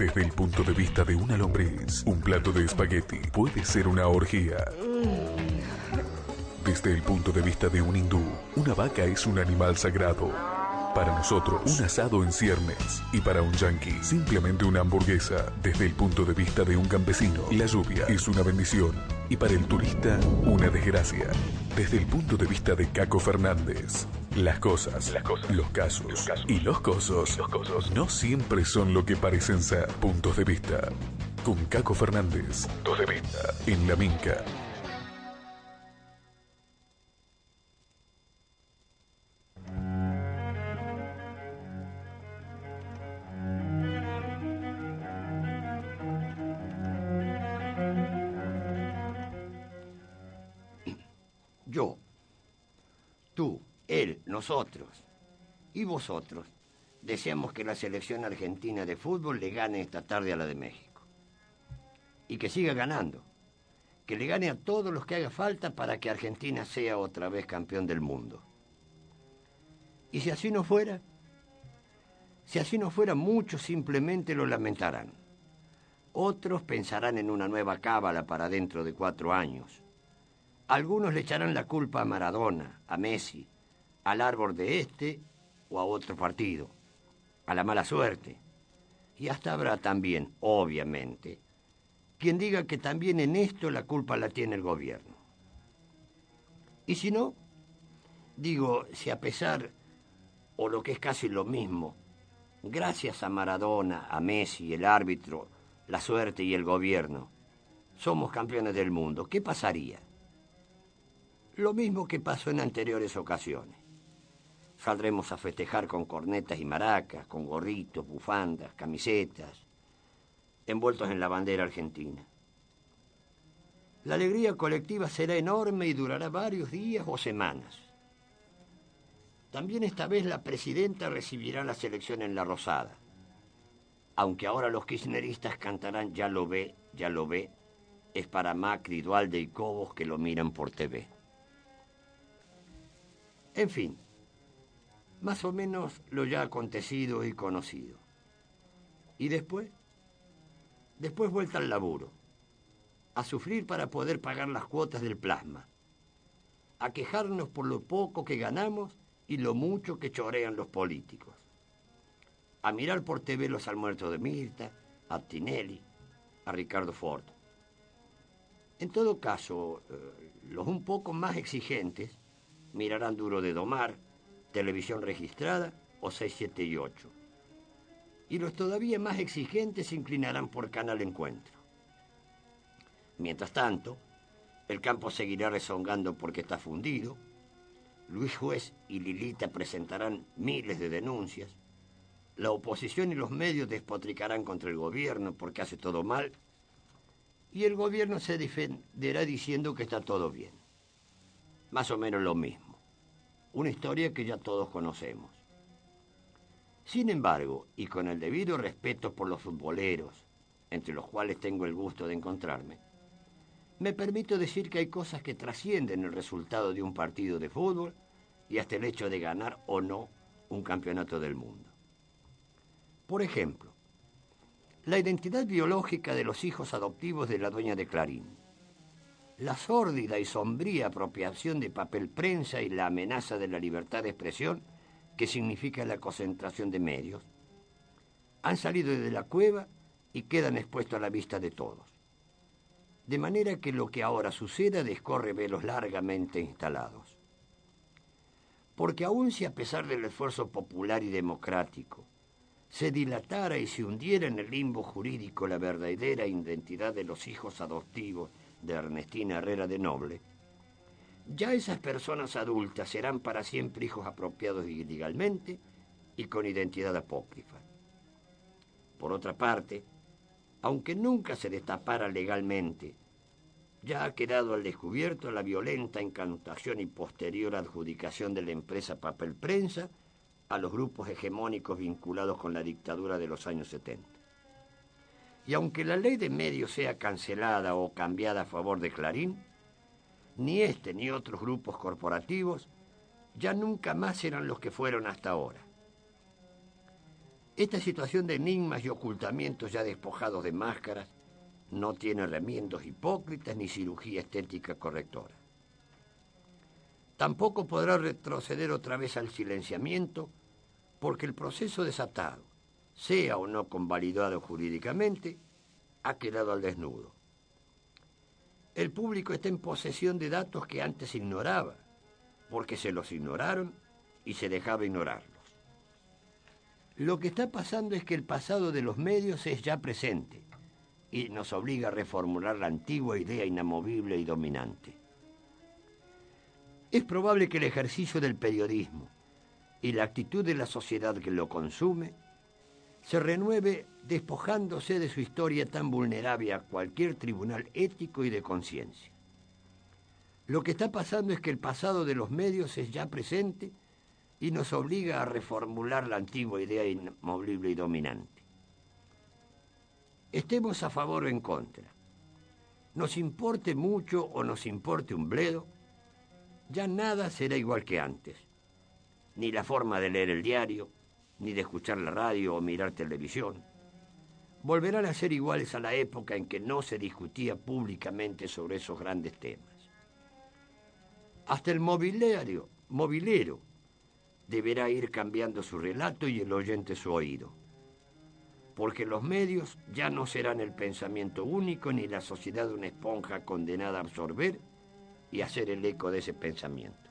Desde el punto de vista de una lombriz, un plato de espagueti puede ser una orgía. Desde el punto de vista de un hindú, una vaca es un animal sagrado. Para nosotros, un asado en ciernes. Y para un yankee, simplemente una hamburguesa. Desde el punto de vista de un campesino, la lluvia es una bendición. Y para el turista, una desgracia. Desde el punto de vista de Caco Fernández, las cosas, los, casos, y los cosos, no siempre son lo que parecen ser. Puntos de vista. Con Caco Fernández. Puntos de vista. En La Minca. Yo, tú, él, nosotros y vosotros deseamos que la selección argentina de fútbol le gane esta tarde a la de México. Y que siga ganando. Que le gane a todos los que haga falta para que Argentina sea otra vez campeón del mundo. Y si así no fuera, si así no fuera, muchos simplemente lo lamentarán. Otros pensarán en una nueva cábala para dentro de cuatro años. Algunos le echarán la culpa a Maradona, a Messi, al árbol de este o a otro partido, a la mala suerte. Y hasta habrá también, obviamente, quien diga que también en esto la culpa la tiene el gobierno. Y si no, digo, si a pesar, o lo que es casi lo mismo, gracias a Maradona, a Messi, el árbitro, la suerte y el gobierno, somos campeones del mundo, ¿qué pasaría? Lo mismo que pasó en anteriores ocasiones. Saldremos a festejar con cornetas y maracas, con gorritos, bufandas, camisetas, envueltos en la bandera argentina. La alegría colectiva será enorme y durará varios días o semanas. También esta vez la presidenta recibirá la selección en la Rosada, aunque ahora los kirchneristas cantarán Ya lo ve, ya lo ve, es para Macri, Dualde y Cobos que lo miran por TV. En fin, más o menos lo ya acontecido y conocido. Y después, después vuelta al laburo, a sufrir para poder pagar las cuotas del plasma, a quejarnos por lo poco que ganamos y lo mucho que chorean los políticos, a mirar por TV los almuerzos de Mirta, a Tinelli, a Ricardo Ford. En todo caso, eh, los un poco más exigentes mirarán Duro de Domar, Televisión Registrada o 6, 7 y 8. Y los todavía más exigentes se inclinarán por Canal Encuentro. Mientras tanto, el campo seguirá rezongando porque está fundido. Luis Juez y Lilita presentarán miles de denuncias. La oposición y los medios despotricarán contra el gobierno porque hace todo mal. Y el gobierno se defenderá diciendo que está todo bien más o menos lo mismo. Una historia que ya todos conocemos. Sin embargo, y con el debido respeto por los futboleros, entre los cuales tengo el gusto de encontrarme, me permito decir que hay cosas que trascienden el resultado de un partido de fútbol y hasta el hecho de ganar o no un campeonato del mundo. Por ejemplo, la identidad biológica de los hijos adoptivos de la dueña de Clarín la sórdida y sombría apropiación de papel prensa y la amenaza de la libertad de expresión, que significa la concentración de medios, han salido de la cueva y quedan expuestos a la vista de todos. De manera que lo que ahora suceda descorre velos largamente instalados. Porque aun si a pesar del esfuerzo popular y democrático se dilatara y se hundiera en el limbo jurídico la verdadera identidad de los hijos adoptivos de Ernestina Herrera de Noble, ya esas personas adultas serán para siempre hijos apropiados ilegalmente y con identidad apócrifa. Por otra parte, aunque nunca se destapara legalmente, ya ha quedado al descubierto la violenta encantación y posterior adjudicación de la empresa Papel Prensa a los grupos hegemónicos vinculados con la dictadura de los años 70. Y aunque la ley de medios sea cancelada o cambiada a favor de Clarín, ni este ni otros grupos corporativos ya nunca más serán los que fueron hasta ahora. Esta situación de enigmas y ocultamientos ya despojados de máscaras no tiene remiendos hipócritas ni cirugía estética correctora. Tampoco podrá retroceder otra vez al silenciamiento porque el proceso desatado, sea o no convalidado jurídicamente, ha quedado al desnudo. El público está en posesión de datos que antes ignoraba, porque se los ignoraron y se dejaba ignorarlos. Lo que está pasando es que el pasado de los medios es ya presente y nos obliga a reformular la antigua idea inamovible y dominante. Es probable que el ejercicio del periodismo y la actitud de la sociedad que lo consume se renueve despojándose de su historia tan vulnerable a cualquier tribunal ético y de conciencia. Lo que está pasando es que el pasado de los medios es ya presente y nos obliga a reformular la antigua idea inamovible y dominante. Estemos a favor o en contra, nos importe mucho o nos importe un bledo, ya nada será igual que antes. Ni la forma de leer el diario, ni de escuchar la radio o mirar televisión. Volverán a ser iguales a la época en que no se discutía públicamente sobre esos grandes temas. Hasta el mobiliario, mobilero, deberá ir cambiando su relato y el oyente su oído. Porque los medios ya no serán el pensamiento único ni la sociedad una esponja condenada a absorber y hacer el eco de ese pensamiento.